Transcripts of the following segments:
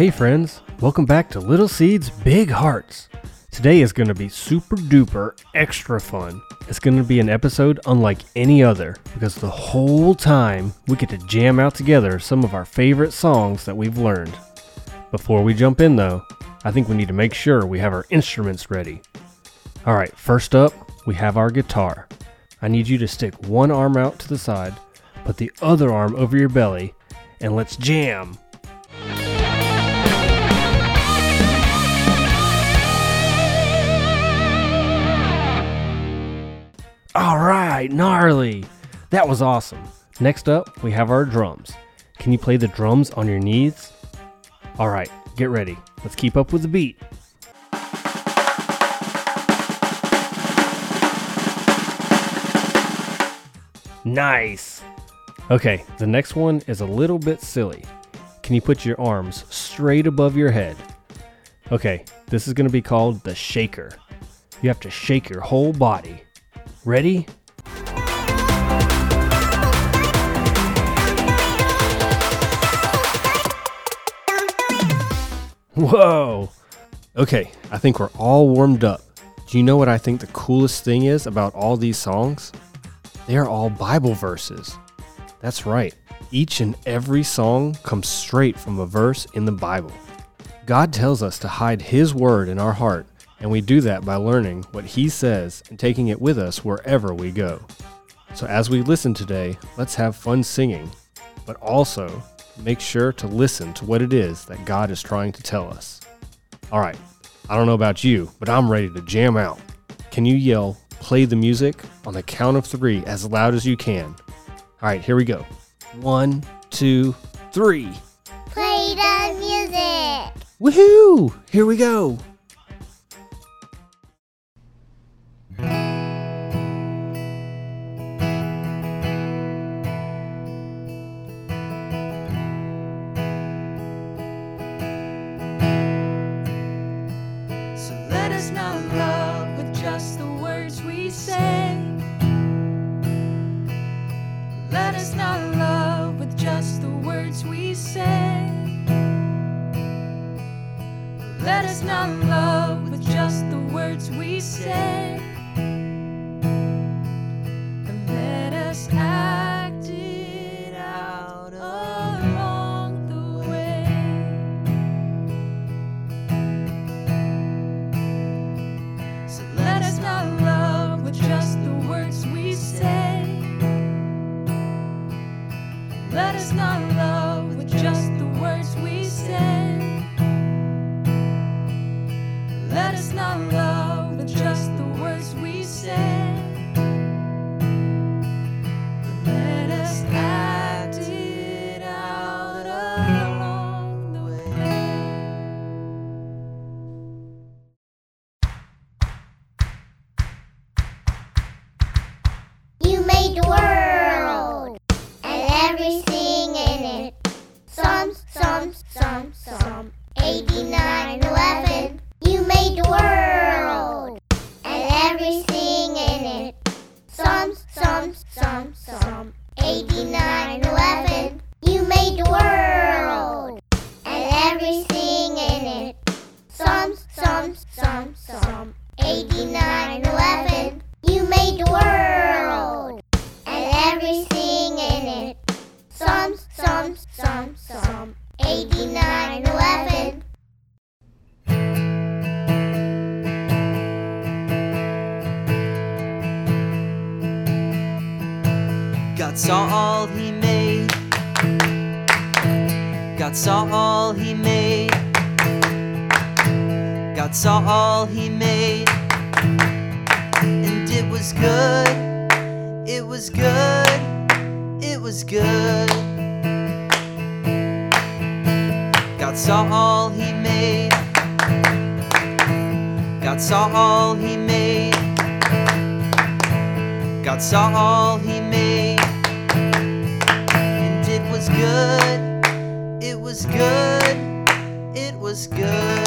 Hey friends, welcome back to Little Seeds Big Hearts. Today is going to be super duper extra fun. It's going to be an episode unlike any other because the whole time we get to jam out together some of our favorite songs that we've learned. Before we jump in though, I think we need to make sure we have our instruments ready. Alright, first up, we have our guitar. I need you to stick one arm out to the side, put the other arm over your belly, and let's jam. All right, gnarly. That was awesome. Next up, we have our drums. Can you play the drums on your knees? All right, get ready. Let's keep up with the beat. Nice. Okay, the next one is a little bit silly. Can you put your arms straight above your head? Okay, this is going to be called the shaker. You have to shake your whole body. Ready? Whoa! Okay, I think we're all warmed up. Do you know what I think the coolest thing is about all these songs? They are all Bible verses. That's right, each and every song comes straight from a verse in the Bible. God tells us to hide His word in our heart, and we do that by learning what He says and taking it with us wherever we go. So, as we listen today, let's have fun singing, but also make sure to listen to what it is that God is trying to tell us. All right, I don't know about you, but I'm ready to jam out. Can you yell, play the music on the count of three as loud as you can? All right, here we go. One, two, three. Play the music. Woohoo! Here we go. Psalms, Psalms, Psalms, Psalm all he made. God saw all he made. God saw all he made. And it was good. It was good. It was good. God saw all he made. God saw all he made. God saw all he made, good. It was good. It was good.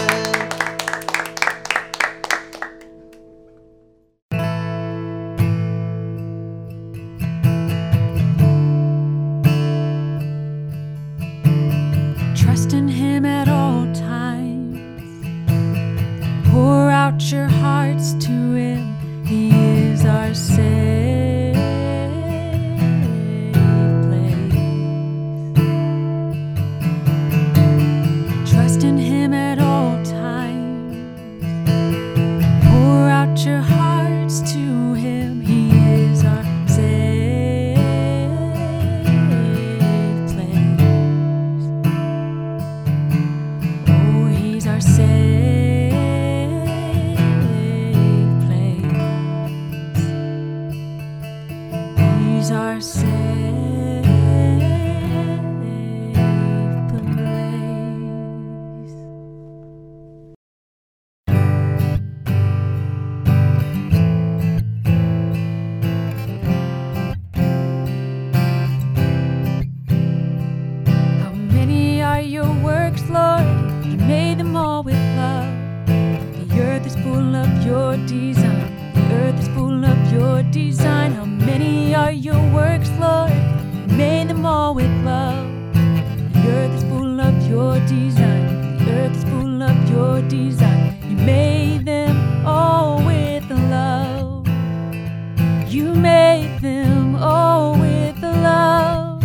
your design. The earth is full of your design. How many are your works, Lord? You made them all with love. The earth is full of your design. The earth is full of your design. You made them all with love. You made them all with love.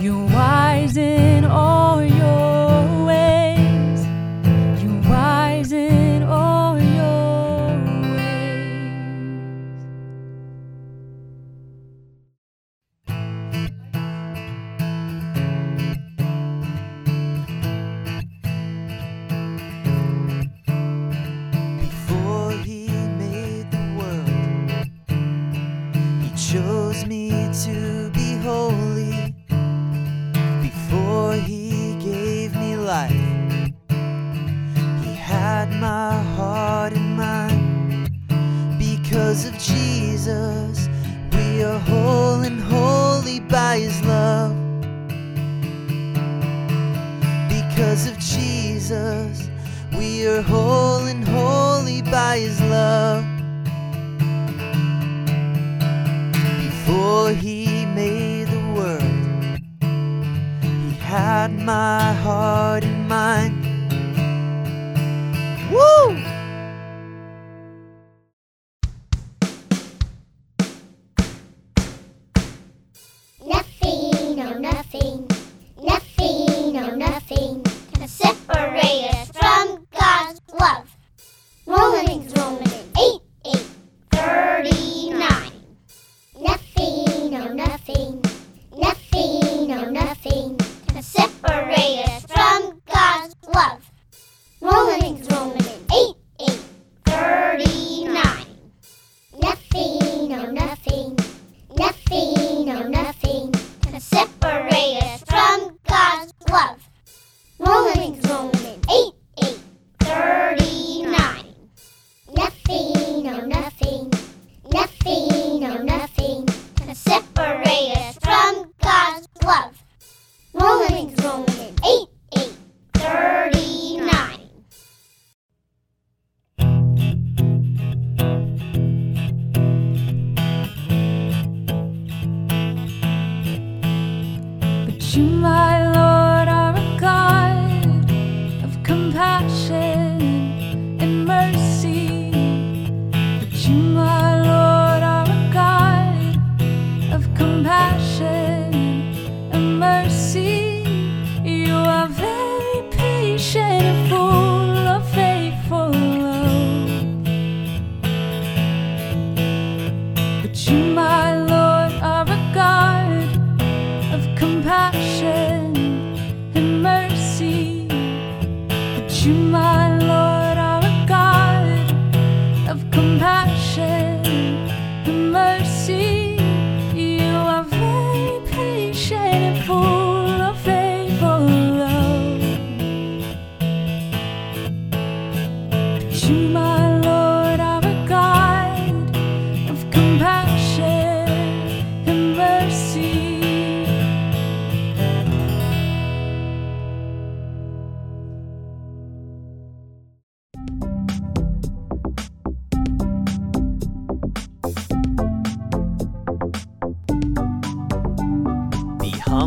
You're wise in fim.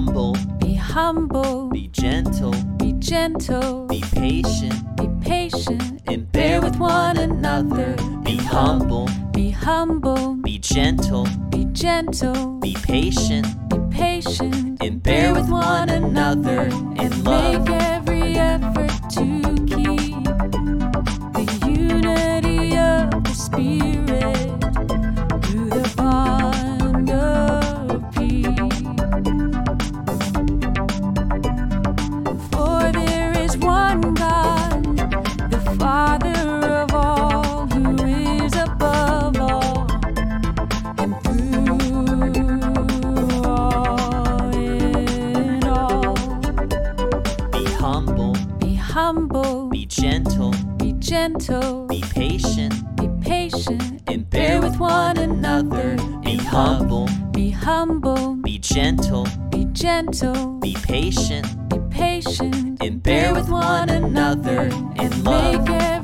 humble. Be humble. Be gentle. Be gentle. Be patient. Be patient. And bear with one another. Be humble. Be humble. Be gentle. Be gentle. Be patient. Be patient. And bear with one another. And love. humble. Be gentle. Be gentle. Be patient. Be patient. And bear with one another. Be humble. Be humble. Be gentle. Be gentle. Be patient. Be patient. And bear with one another. And love.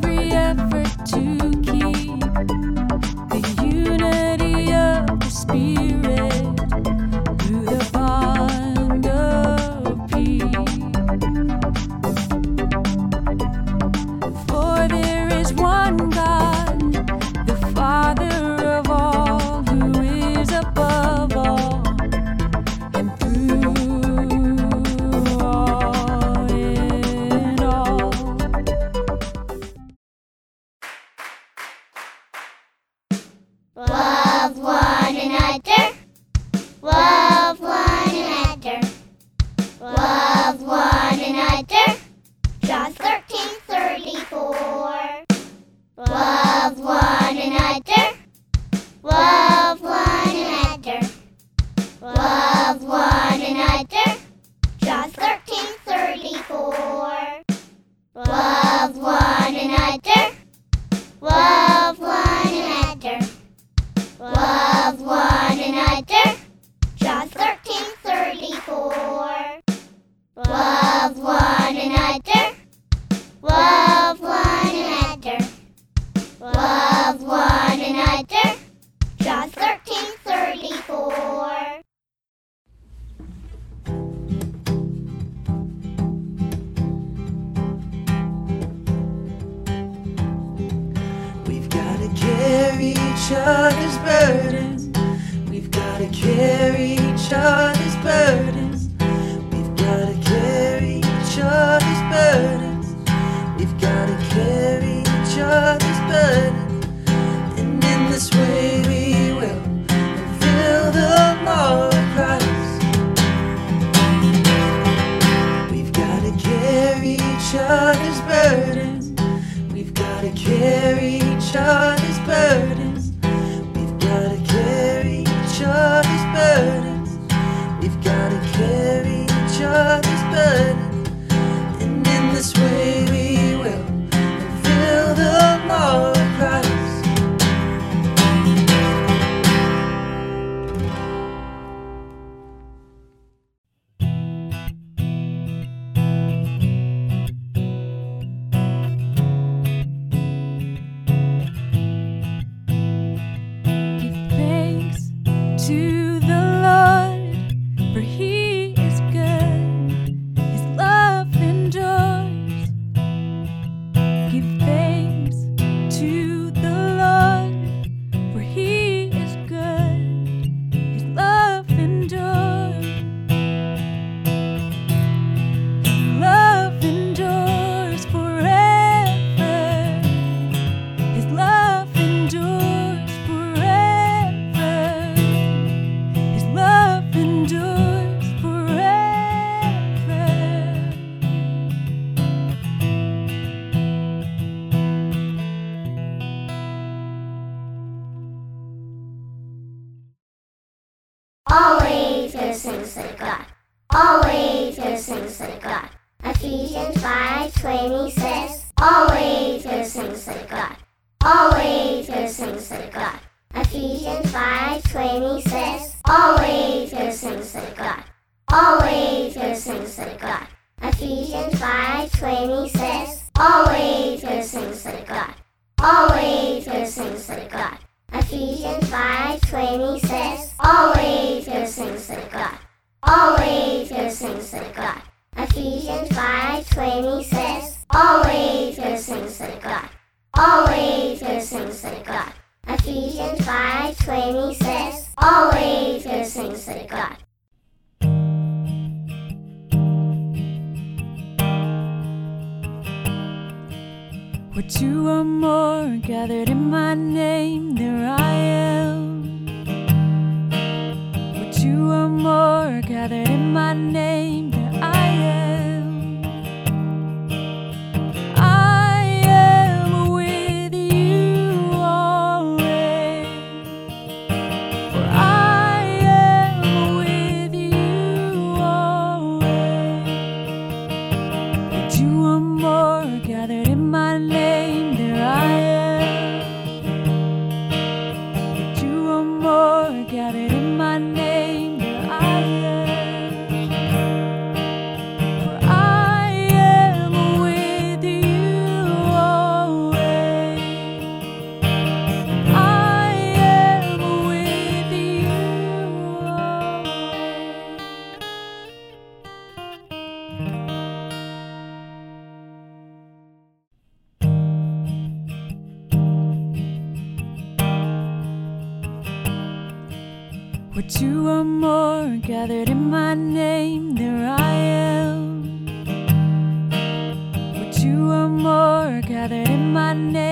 another. Love one another. Love one another. John 13:34. Love one another. Love one another. Love one another. John 13:34. Love one another. Love one another. Love each other's burdens. We've gotta carry each other's Thanks to God. Ephesians 5:20 says, Always give things to God. Always give things to God. Ephesians 5:20 says, Always give things to God. Always give things to God. Ephesians 5:20 says, Always give things to God. Always give thanks to God. Ephesians 5:20 says, Always give things to God. Where two or more gathered in my name, there I am. Where two or more gathered in my name, Where two or more gathered in my name, there I am. Where two or more gathered in my name,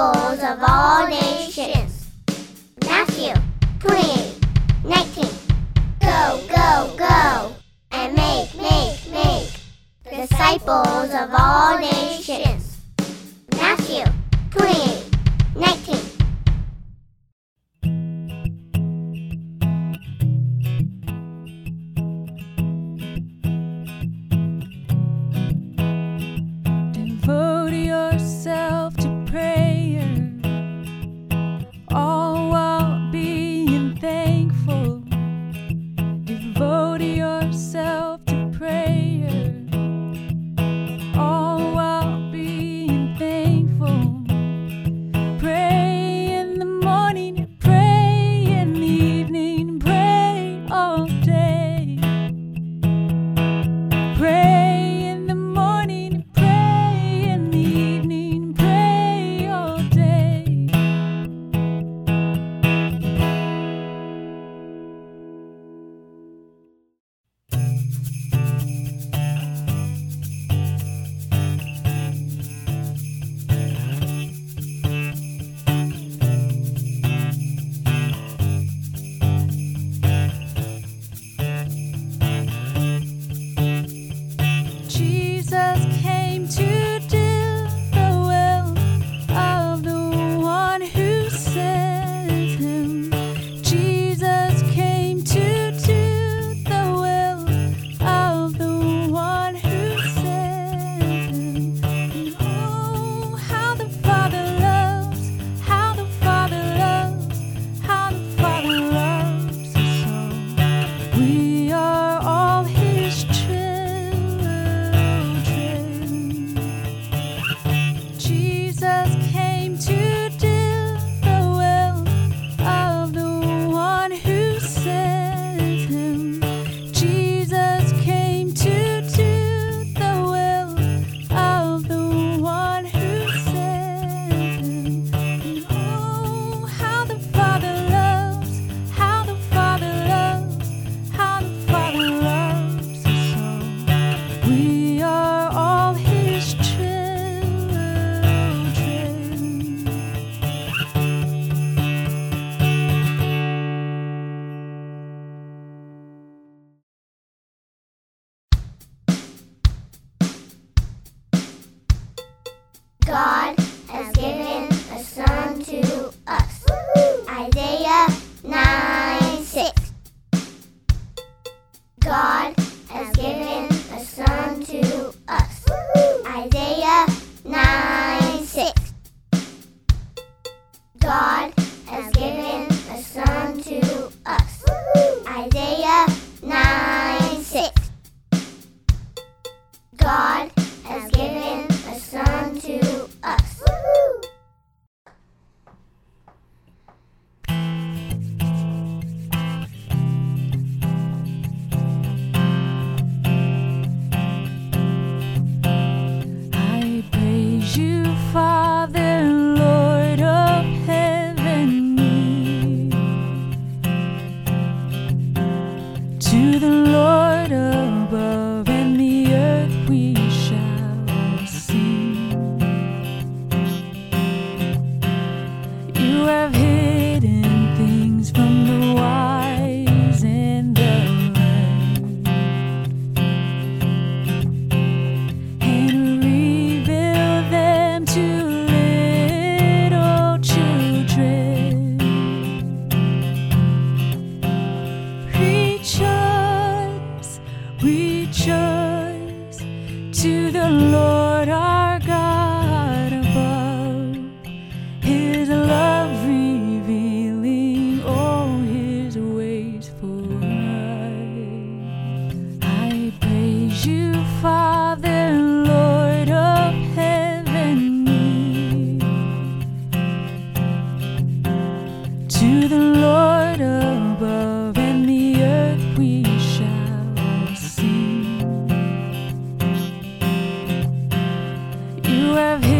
peoples of all nations. Matthew 28, 19. Go, go, go, and make, make, make disciples of all nations. you have hit